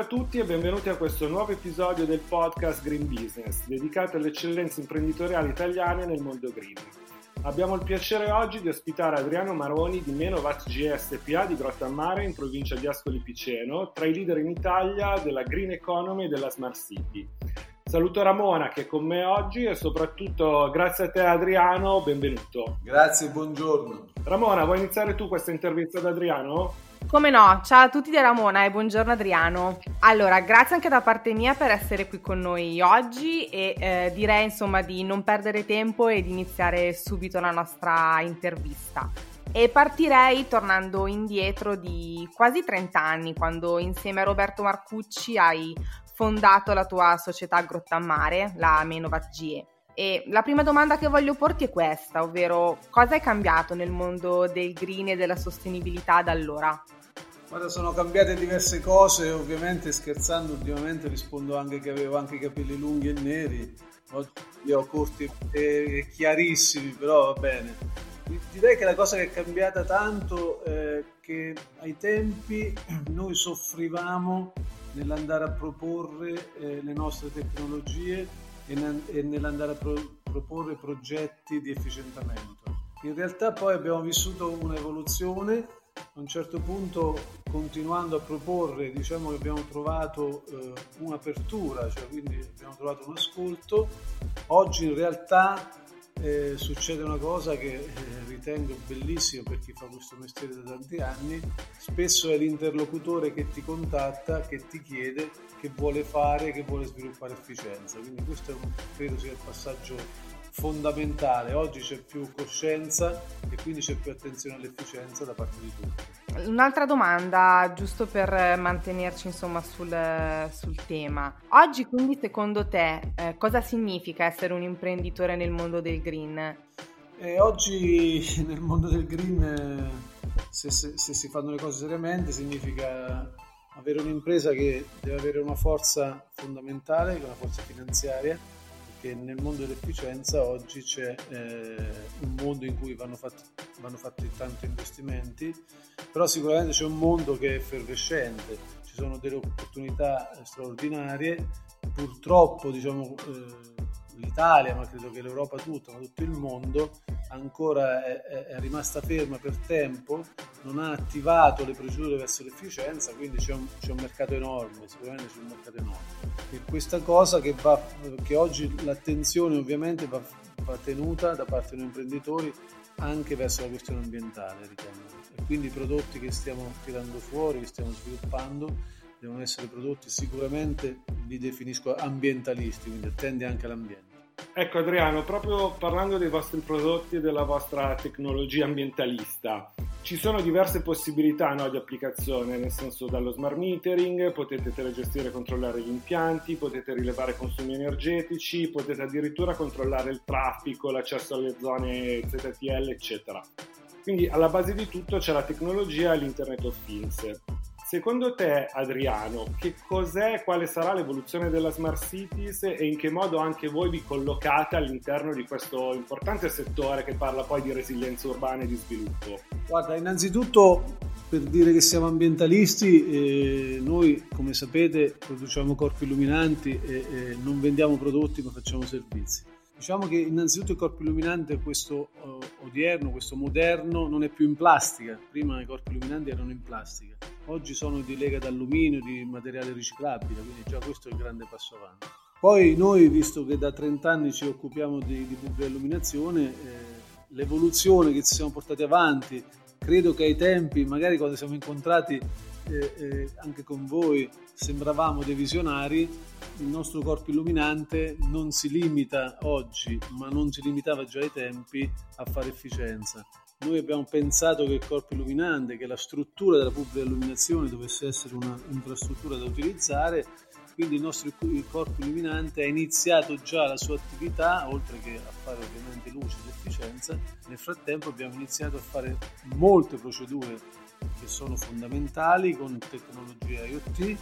Buongiorno a tutti e benvenuti a questo nuovo episodio del podcast Green Business, dedicato alle eccellenze imprenditoriali italiane nel mondo green. Abbiamo il piacere oggi di ospitare Adriano Maroni di Menovat GSPA di Grottammare in provincia di Ascoli Piceno, tra i leader in Italia della green economy e della smart city. Saluto Ramona che è con me oggi e soprattutto grazie a te Adriano, benvenuto. Grazie, buongiorno. Ramona, vuoi iniziare tu questa intervista ad Adriano? Come no, ciao a tutti da Ramona e buongiorno Adriano. Allora, grazie anche da parte mia per essere qui con noi oggi e eh, direi insomma di non perdere tempo e di iniziare subito la nostra intervista. E partirei tornando indietro di quasi 30 anni, quando insieme a Roberto Marcucci hai fondato la tua società Grottammare, la Menovat GE. E la prima domanda che voglio porti è questa, ovvero cosa è cambiato nel mondo del green e della sostenibilità da allora? Guarda, sono cambiate diverse cose, ovviamente scherzando ultimamente rispondo anche che avevo anche i capelli lunghi e neri, oggi li ho corti e chiarissimi, però va bene. Direi che la cosa che è cambiata tanto è che ai tempi noi soffrivamo nell'andare a proporre eh, le nostre tecnologie e nell'andare a pro, proporre progetti di efficientamento. In realtà poi abbiamo vissuto un'evoluzione, a un certo punto continuando a proporre diciamo che abbiamo trovato eh, un'apertura, cioè quindi abbiamo trovato un ascolto, oggi in realtà eh, succede una cosa che eh, ritengo bellissima per chi fa questo mestiere da tanti anni, spesso è l'interlocutore che ti contatta, che ti chiede, che vuole fare, che vuole sviluppare efficienza. Quindi questo un, credo sia il passaggio fondamentale. Oggi c'è più coscienza e quindi c'è più attenzione all'efficienza da parte di tutti. Un'altra domanda, giusto per mantenerci insomma sul, sul tema. Oggi quindi secondo te eh, cosa significa essere un imprenditore nel mondo del green? Eh, oggi nel mondo del green, se, se, se si fanno le cose seriamente, significa avere un'impresa che deve avere una forza fondamentale, una forza finanziaria, che nel mondo dell'efficienza oggi c'è eh, un mondo in cui vanno fatti, vanno fatti tanti investimenti, però sicuramente c'è un mondo che è effervescente, ci sono delle opportunità straordinarie, purtroppo diciamo, eh, l'Italia, ma credo che l'Europa tutta, ma tutto il mondo, ancora è, è, rimasta ferma per tempo, non ha attivato le procedure verso l'efficienza, quindi c'è un, c'è un mercato enorme, sicuramente c'è un mercato enorme. E questa cosa che, va, che oggi l'attenzione ovviamente va, va tenuta da parte dei imprenditori anche verso la questione ambientale, ritengo. E quindi i prodotti che stiamo tirando fuori, che stiamo sviluppando, devono essere prodotti sicuramente, li definisco ambientalisti, quindi attendi anche all'ambiente. Ecco Adriano, proprio parlando dei vostri prodotti e della vostra tecnologia ambientalista, ci sono diverse possibilità no, di applicazione, nel senso dallo smart metering, potete telegestire e controllare gli impianti, potete rilevare consumi energetici, potete addirittura controllare il traffico, l'accesso alle zone ZTL, eccetera. Quindi alla base di tutto c'è la tecnologia e l'Internet of Things. Secondo te, Adriano, che cos'è, quale sarà l'evoluzione della Smart Cities e in che modo anche voi vi collocate all'interno di questo importante settore che parla poi di resilienza urbana e di sviluppo? Guarda, innanzitutto per dire che siamo ambientalisti, eh, noi come sapete produciamo corpi illuminanti e eh, non vendiamo prodotti ma facciamo servizi. Diciamo che innanzitutto il corpo illuminante, questo uh, odierno, questo moderno, non è più in plastica. Prima i corpi illuminanti erano in plastica, oggi sono di lega d'alluminio, di materiale riciclabile, quindi già questo è il grande passo avanti. Poi noi, visto che da 30 anni ci occupiamo di, di pubblica illuminazione, eh, l'evoluzione che ci siamo portati avanti, credo che ai tempi, magari quando siamo incontrati eh, eh, anche con voi sembravamo dei visionari, il nostro corpo illuminante non si limita oggi, ma non si limitava già ai tempi a fare efficienza. Noi abbiamo pensato che il corpo illuminante, che la struttura della pubblica illuminazione dovesse essere un'infrastruttura da utilizzare, quindi il nostro corpo illuminante ha iniziato già la sua attività, oltre che a fare ovviamente luce ed efficienza, nel frattempo abbiamo iniziato a fare molte procedure che sono fondamentali con tecnologie IoT e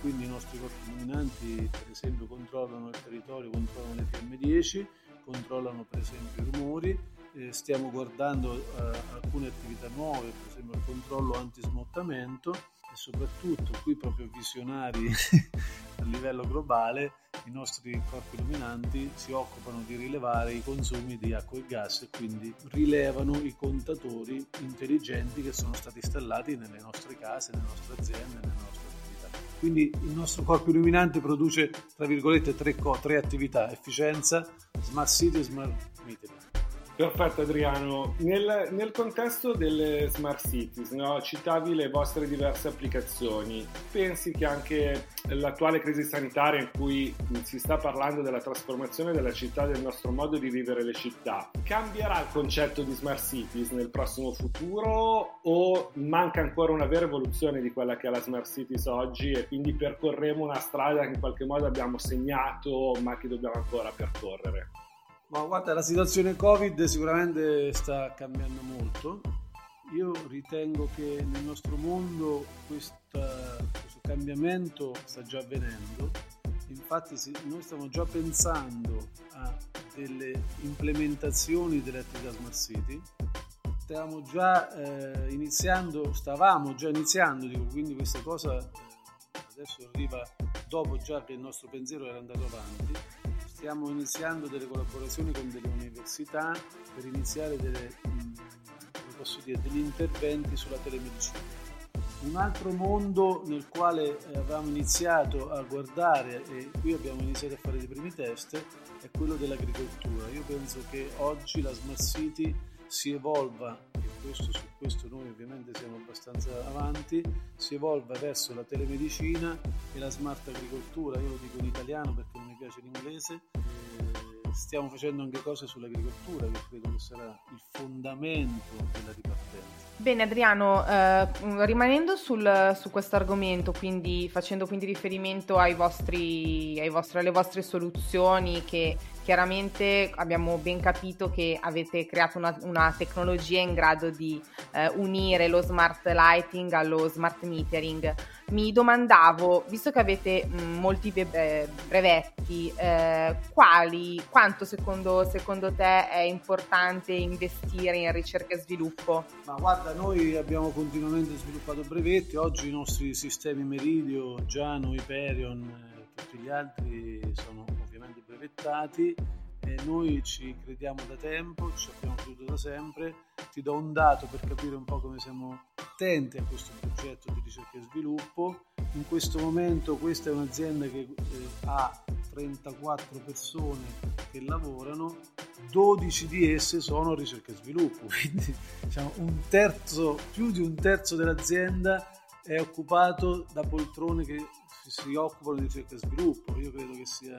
quindi i nostri corpi illuminanti per esempio controllano il territorio, controllano le PM10, controllano per esempio i rumori, eh, stiamo guardando eh, alcune attività nuove, per esempio il controllo antismottamento e soprattutto qui proprio visionari a livello globale, i nostri corpi illuminanti si occupano di rilevare i consumi di acqua e gas e quindi rilevano i contatori intelligenti che sono stati installati nelle nostre case, nelle nostre aziende, nelle nostre attività. Quindi il nostro corpo illuminante produce, tra virgolette, tre, tre attività, efficienza, smart city e smart metering. Perfetto Adriano, nel, nel, contesto delle smart cities no? citavi le vostre diverse applicazioni, pensi che anche l'attuale crisi sanitaria in cui si sta parlando della trasformazione della città, del nostro modo di vivere le città, cambierà il concetto di smart cities nel prossimo futuro o manca ancora una vera evoluzione di quella che è la smart cities oggi e quindi percorremo una strada che in qualche modo abbiamo segnato ma che dobbiamo ancora percorrere? Ma guarda, la situazione Covid sicuramente sta cambiando molto. Io ritengo che nel nostro mondo questa, questo cambiamento sta già avvenendo. Infatti noi stiamo già pensando a delle implementazioni delle attività Smart City. Stiamo già eh, iniziando, stavamo già iniziando, dico, quindi questa cosa eh, adesso arriva dopo già che il nostro pensiero era andato avanti stiamo iniziando delle collaborazioni con delle università per iniziare delle, mm, dire, degli interventi sulla telemedicina. Un altro mondo nel quale eh, avevamo iniziato a guardare e qui abbiamo iniziato a fare dei primi test è quello dell'agricoltura. Io penso che oggi la Smart City si evolva, questo, su questo noi ovviamente siamo abbastanza avanti, si evolva verso la telemedicina e la smart agricoltura. Io lo dico in italiano perché non mi piace l'inglese stiamo facendo anche cose sull'agricoltura che credo che sarà il fondamento della ripartenza. Bene Adriano, eh, rimanendo sul, su questo argomento, quindi facendo quindi riferimento ai vostri, ai vostri, alle vostre soluzioni che chiaramente abbiamo ben capito che avete creato una, una tecnologia in grado di eh, unire lo smart lighting allo smart metering mi domandavo, visto che avete mh, mm, molti be- brevetti, eh, quali, quanto secondo, secondo, te è importante investire in ricerca e sviluppo? Ma guarda, noi abbiamo continuamente sviluppato brevetti, oggi i nostri sistemi Meridio, Giano, Hyperion e eh, tutti gli altri sono ovviamente brevettati e noi ci crediamo da tempo, ci abbiamo creduto da sempre. Ti do un dato per capire un po' come siamo attenti a questo progetto di ricerca e sviluppo. In questo momento questa è un'azienda che eh, ha 34 persone che lavorano, 12 di esse sono ricerca e sviluppo, quindi diciamo, terzo, più di un terzo dell'azienda è occupato da poltrone che si occupano di ricerca e sviluppo. Io credo che sia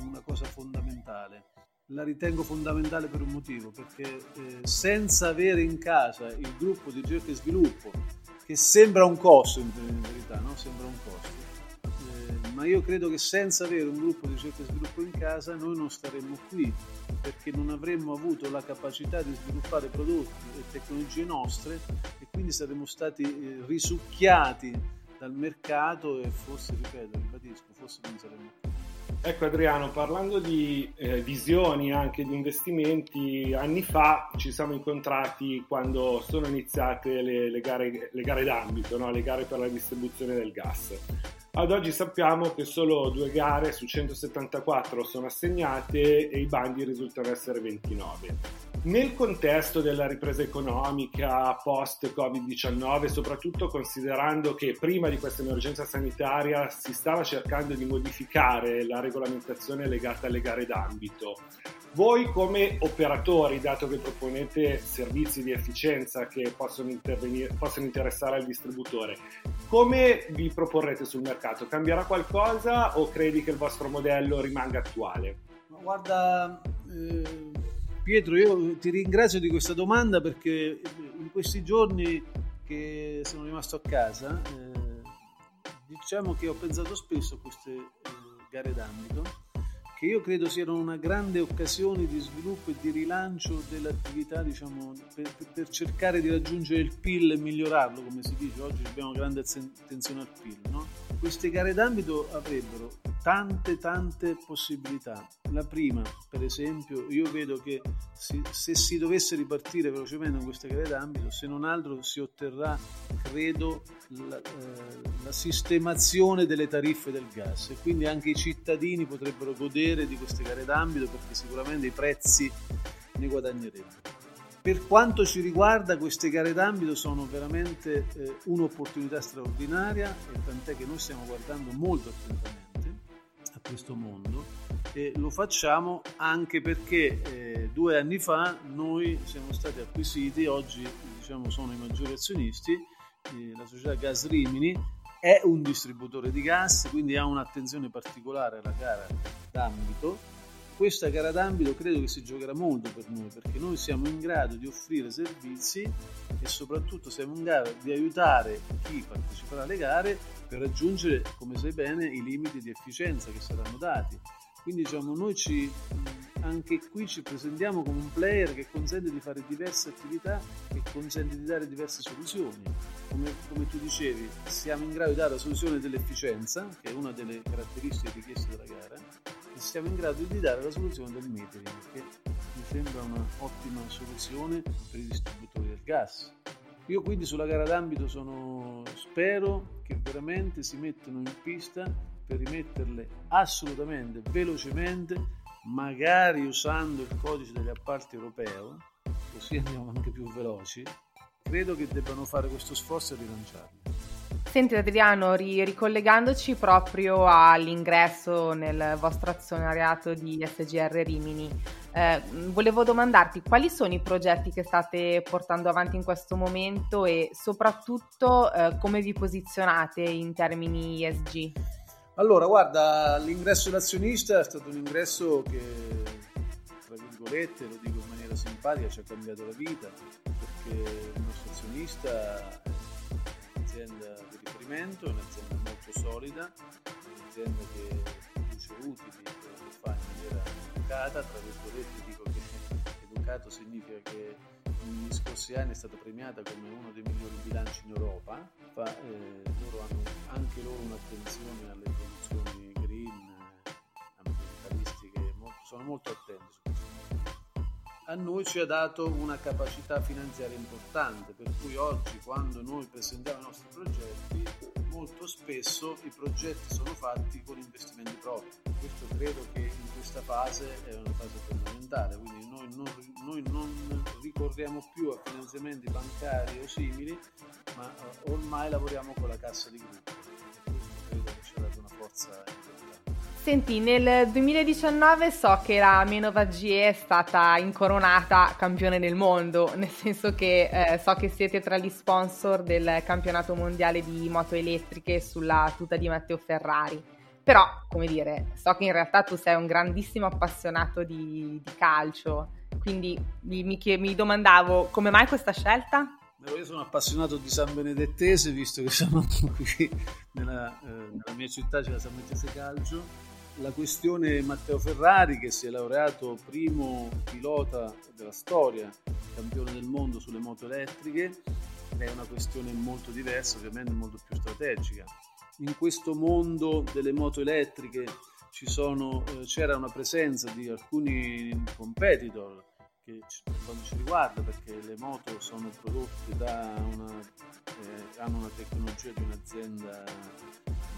una cosa fondamentale. La ritengo fondamentale per un motivo, perché eh, senza avere in casa il gruppo di ricerca e sviluppo, che sembra un costo in, verità, no? sembra un costo, ma io credo che senza avere un gruppo di ricerca e sviluppo in casa noi non staremmo qui, perché non avremmo avuto la capacità di sviluppare prodotti e tecnologie nostre e quindi saremmo stati eh, risucchiati dal mercato e forse, ripeto, ribadisco, forse non saremmo qui. Ecco Adriano, parlando di eh, visioni anche di investimenti, anni fa ci siamo incontrati quando sono iniziate le, le, gare, le gare, d'ambito, no? le gare per la distribuzione del gas. Ad oggi sappiamo che solo due gare su 174 sono assegnate e i bandi risultano essere 29. Nel contesto della ripresa economica post-Covid-19, soprattutto considerando che prima di questa emergenza sanitaria si stava cercando di modificare la regolamentazione legata alle gare d'ambito, voi come operatori, dato che proponete servizi di efficienza che possono, possono interessare al distributore, come vi proporrete sul mercato? Cambierà qualcosa o credi che il vostro modello rimanga attuale? guarda, eh, Pietro, io ti ringrazio di questa domanda perché in questi giorni che sono rimasto a casa, eh, diciamo che ho pensato spesso a queste eh, gare d'ambito che io credo siano una grande occasione di sviluppo e di rilancio dell'attività, diciamo, per, per cercare di raggiungere il PIL e migliorarlo, come si dice. Oggi abbiamo grande attenzione al PIL, no? Queste gare d'ambito avrebbero tante tante possibilità. La prima, per esempio, io vedo che si, se si dovesse ripartire velocemente in queste gare d'ambito, se non altro si otterrà, credo, la, eh, la sistemazione delle tariffe del gas e quindi anche i cittadini potrebbero godere di queste gare d'ambito perché sicuramente i prezzi ne guadagnerebbero. Per quanto ci riguarda, queste gare d'ambito sono veramente eh, un'opportunità straordinaria e tant'è che noi stiamo guardando molto attentamente a questo mondo e lo facciamo anche perché eh, due anni fa noi siamo stati acquisiti, oggi diciamo sono i maggiori azionisti, eh, la società Gas Rimini è un distributore di gas, quindi ha un'attenzione particolare alla gara d'ambito questa gara d'ambito credo che si giocherà molto per noi perché noi siamo in grado di offrire servizi e soprattutto siamo in grado di aiutare chi parteciperà alle gare per raggiungere, come sai bene, i limiti di efficienza che saranno dati. Quindi diciamo, noi ci, anche qui ci presentiamo come un player che consente di fare diverse attività e consente di dare diverse soluzioni. Come, come tu dicevi, siamo in grado di dare la soluzione dell'efficienza, che è una delle caratteristiche richieste dalla gara, siamo in grado di dare la soluzione del metering, che mi sembra un'ottima soluzione per i distributori del gas. Io quindi sulla gara d'ambito sono, spero che veramente si mettano in pista per rimetterle assolutamente velocemente, magari usando il codice degli appalti europeo, così andiamo anche più veloci. Credo che debbano fare questo sforzo e rilanciarle. Senti Adriano, ri- ricollegandoci proprio all'ingresso nel vostro azionariato di SGR Rimini, eh, volevo domandarti quali sono i progetti che state portando avanti in questo momento e soprattutto eh, come vi posizionate in termini ESG? Allora, guarda, l'ingresso d'azionista è stato un ingresso che, tra virgolette, lo dico in maniera simpatica, ci ha cambiato la vita, perché il nostro azionista un'azienda riferimento, è un'azienda molto solida, un'azienda che produce utili, che fa in maniera educata, tra virgolette dico che educato significa che negli scorsi anni è stata premiata come uno dei migliori bilanci in Europa, fa, eh, loro hanno anche loro un'attenzione alle produzioni green, ambientalistiche, molto, sono molto attenti a noi ci ha dato una capacità finanziaria importante, per cui oggi quando noi presentiamo i nostri progetti, molto spesso i progetti sono fatti con investimenti propri. Questo credo che in questa fase è una fase fondamentale, quindi noi non, noi non ricorriamo più a finanziamenti bancari o simili, ma eh, ormai lavoriamo con la cassa di gruppo questo credo che ci ha dato una forza importante. Senti, nel 2019 so che la Menova GE è stata incoronata campione del mondo, nel senso che eh, so che siete tra gli sponsor del campionato mondiale di moto elettriche sulla tuta di Matteo Ferrari. Però, come dire, so che in realtà tu sei un grandissimo appassionato di, di calcio, quindi mi, mi, mi domandavo come mai questa scelta? Io sono appassionato di San Benedettese, visto che sono qui nella, eh, nella mia città, c'è la San Benedettese Calcio la questione Matteo Ferrari che si è laureato primo pilota della storia, campione del mondo sulle moto elettriche, è una questione molto diversa, ovviamente molto più strategica. In questo mondo delle moto elettriche sono, eh, c'era una presenza di alcuni competitor che quando ci riguarda perché le moto sono prodotte da una, eh, hanno una tecnologia di un'azienda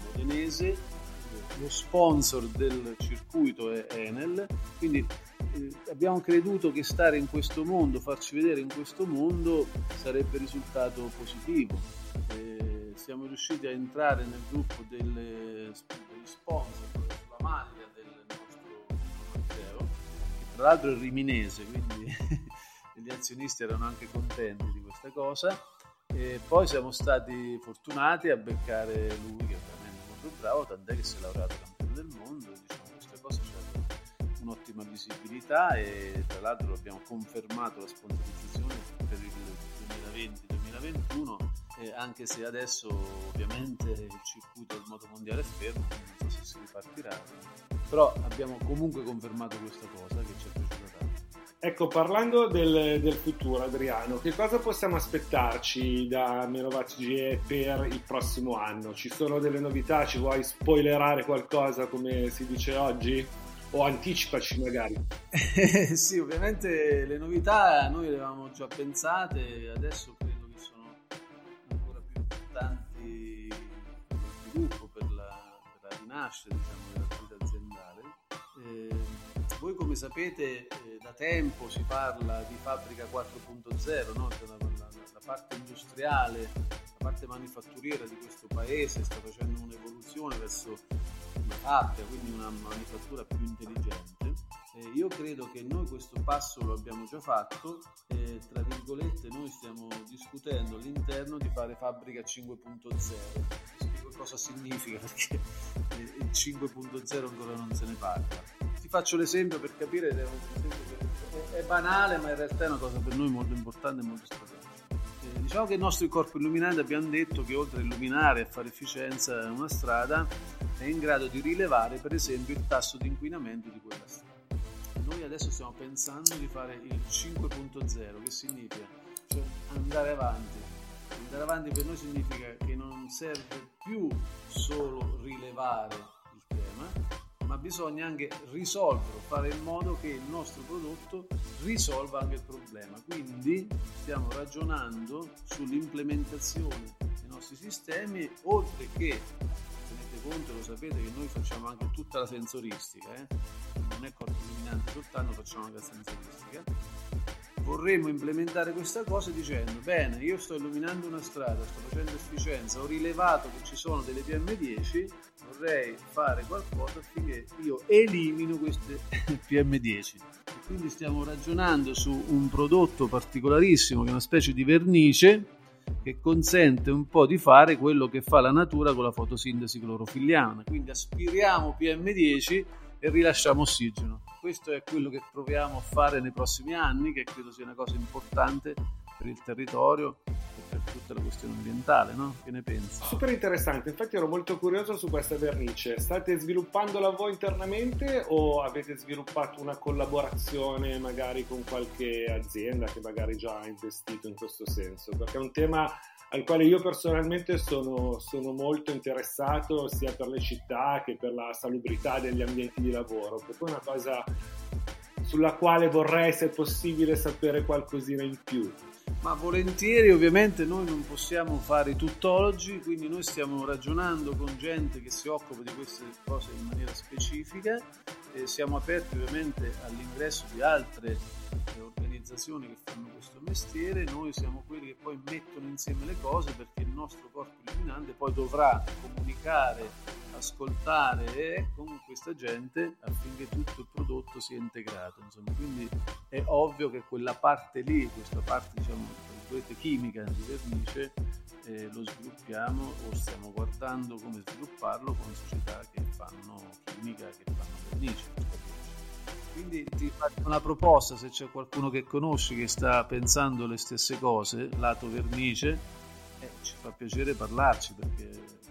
modenese lo sponsor del circuito è Enel, quindi eh, abbiamo creduto che stare in questo mondo, farci vedere in questo mondo sarebbe risultato positivo. Eh, siamo riusciti a entrare nel gruppo delle, degli sponsor sulla maglia del nostro Matteo, che tra l'altro è riminese, quindi gli azionisti erano anche contenti di questa cosa. E poi siamo stati fortunati a beccare lui che bravo, tant'è che si è laureato campione del mondo, diciamo, queste cose hanno un'ottima visibilità e tra l'altro abbiamo confermato la sponsorizzazione per il 2020-2021 eh, anche se adesso ovviamente il circuito del moto mondiale è fermo, non so se si ripartirà, però abbiamo comunque confermato questa cosa che ci è piaciuta. Ecco, parlando del, del, futuro, Adriano, che cosa possiamo aspettarci da Menovat GE per il prossimo anno? Ci sono delle novità? Ci vuoi spoilerare qualcosa come si dice oggi? O anticipaci magari? sì, ovviamente le novità noi le avevamo già pensate, adesso credo che sono ancora più importanti per lo sviluppo, per la, per la rinascita diciamo, dell'attività aziendale. Eh, voi come sapete eh, da tempo si parla di fabbrica 4.0, no? cioè la, la, la, parte industriale, la parte manifatturiera di questo paese sta facendo un'evoluzione verso una fabbrica, quindi una manifattura più intelligente. Eh, io credo che noi questo passo lo abbiamo già fatto, e tra virgolette noi stiamo discutendo all'interno di fare fabbrica 5.0. Spiego cosa significa perché eh, il 5.0 ancora non se ne parla faccio l'esempio per capire, è, è, banale, ma in realtà è una cosa per noi molto importante e molto strategica. Eh, diciamo che i nostri corpi illuminanti abbiamo detto che oltre a illuminare e fare efficienza una strada, è in grado di rilevare per esempio il tasso di inquinamento di quella strada. Noi adesso stiamo pensando di fare il 5.0, che significa cioè andare avanti. Andare avanti per noi significa che non serve più solo rilevare il tema, ma bisogna anche risolverlo, fare in modo che il nostro prodotto risolva anche il problema. Quindi stiamo ragionando sull'implementazione dei nostri sistemi, oltre che, tenete conto, lo sapete che noi facciamo anche tutta la sensoristica, eh? non è corpo illuminante soltanto, facciamo anche la sensoristica vorremmo implementare questa cosa dicendo bene io sto illuminando una strada sto facendo efficienza ho rilevato che ci sono delle PM10 vorrei fare qualcosa affinché io elimino queste PM10 quindi stiamo ragionando su un prodotto particolarissimo che è una specie di vernice che consente un po' di fare quello che fa la natura con la fotosintesi clorofilliana. Quindi aspiriamo PM10 e rilasciamo ossigeno questo è quello che proviamo a fare nei prossimi anni, che credo sia una cosa importante per il territorio e per tutta la questione ambientale, no? Che ne pensi? Super interessante, infatti ero molto curioso su questa vernice. State sviluppandola voi internamente o avete sviluppato una collaborazione magari con qualche azienda che magari già ha investito in questo senso? Perché è un tema al quale io personalmente sono, sono, molto interessato sia per le città che per la salubrità degli ambienti di lavoro, per cui è una cosa sulla quale vorrei, se possibile, sapere qualcosina in più. Ma volentieri, ovviamente noi non possiamo fare i tuttologi, quindi noi stiamo ragionando con gente che si occupa di queste cose in maniera specifica e siamo aperti ovviamente all'ingresso di altre organizzazioni che fanno questo mestiere, noi siamo quelli che poi mettono insieme le cose perché il nostro corpo illuminante poi dovrà comunicare, ascoltare con questa gente affinché tutto il prodotto sia integrato. Insomma, quindi è ovvio che quella parte lì, questa parte diciamo chimica di vernice, eh, lo sviluppiamo o stiamo guardando come svilupparlo con società che fanno chimica, che fanno vernice quindi ti faccio una proposta, se c'è qualcuno che conosci che sta pensando le stesse cose, lato vernice, eh, ci fa piacere parlarci perché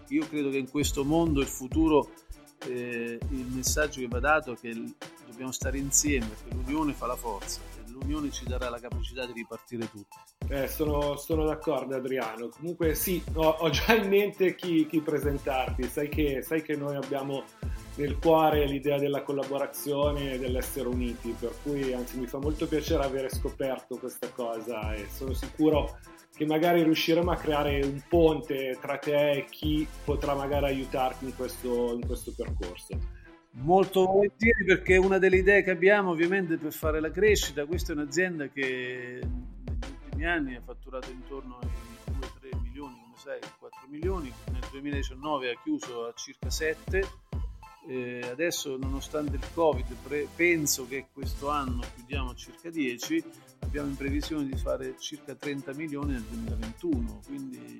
io credo che in questo mondo il futuro, eh, il messaggio che va dato è che dobbiamo stare insieme perché l'unione fa la forza e l'unione ci darà la capacità di ripartire tutti. Eh, sono, sono, d'accordo Adriano, comunque sì, ho, ho già in mente chi, chi presentarti, sai che, sai che noi abbiamo nel cuore l'idea della collaborazione e dell'essere uniti, per cui anzi mi fa molto piacere avere scoperto questa cosa e sono sicuro che magari riusciremo a creare un ponte tra te e chi potrà magari aiutarti in questo, in questo percorso. Molto volentieri perché una delle idee che abbiamo ovviamente per fare la crescita, questa è un'azienda che negli ultimi anni ha fatturato intorno ai 2-3 milioni, come sai, 4 milioni, nel 2019 ha chiuso a circa 7 eh, adesso, nonostante il Covid, pre- penso che questo anno chiudiamo circa 10, abbiamo in previsione di fare circa 30 milioni nel 2021. Quindi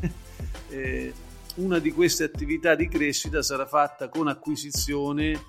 eh, una di queste attività di crescita sarà fatta con acquisizione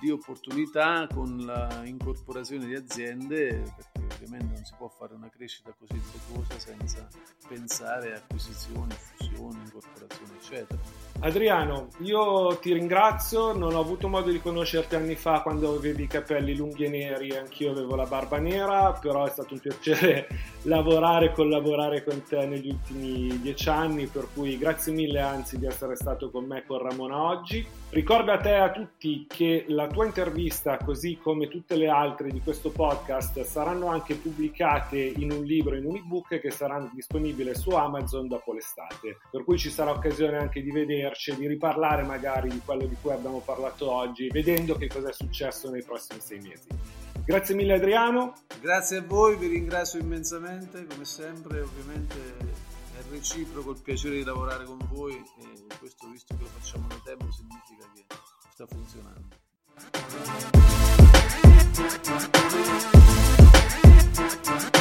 di opportunità, con la incorporazione di aziende, ovviamente non si può fare una crescita così impetuosa senza pensare a acquisizioni, fusioni, incorporazioni, eccetera. Adriano, io ti ringrazio, non ho avuto modo di conoscerti anni fa quando avevi i capelli lunghi e neri anch'io avevo la barba nera, però è stato un piacere lavorare e collaborare con te negli ultimi dieci anni, per cui grazie mille anzi di essere stato con me con Ramona oggi. Ricorda a te e a tutti che la tua intervista, così come tutte le altre di questo podcast, saranno anche anche pubblicate in un libro, in un ebook che saranno disponibili su Amazon dopo l'estate. Per cui ci sarà occasione anche di vederci, di riparlare magari di quello di cui abbiamo parlato oggi, vedendo che cosa è successo nei prossimi sei mesi. Grazie mille Adriano. Grazie a voi, vi ringrazio immensamente, come sempre ovviamente è reciproco il piacere di lavorare con voi e questo visto che lo facciamo da tempo significa che sta funzionando. って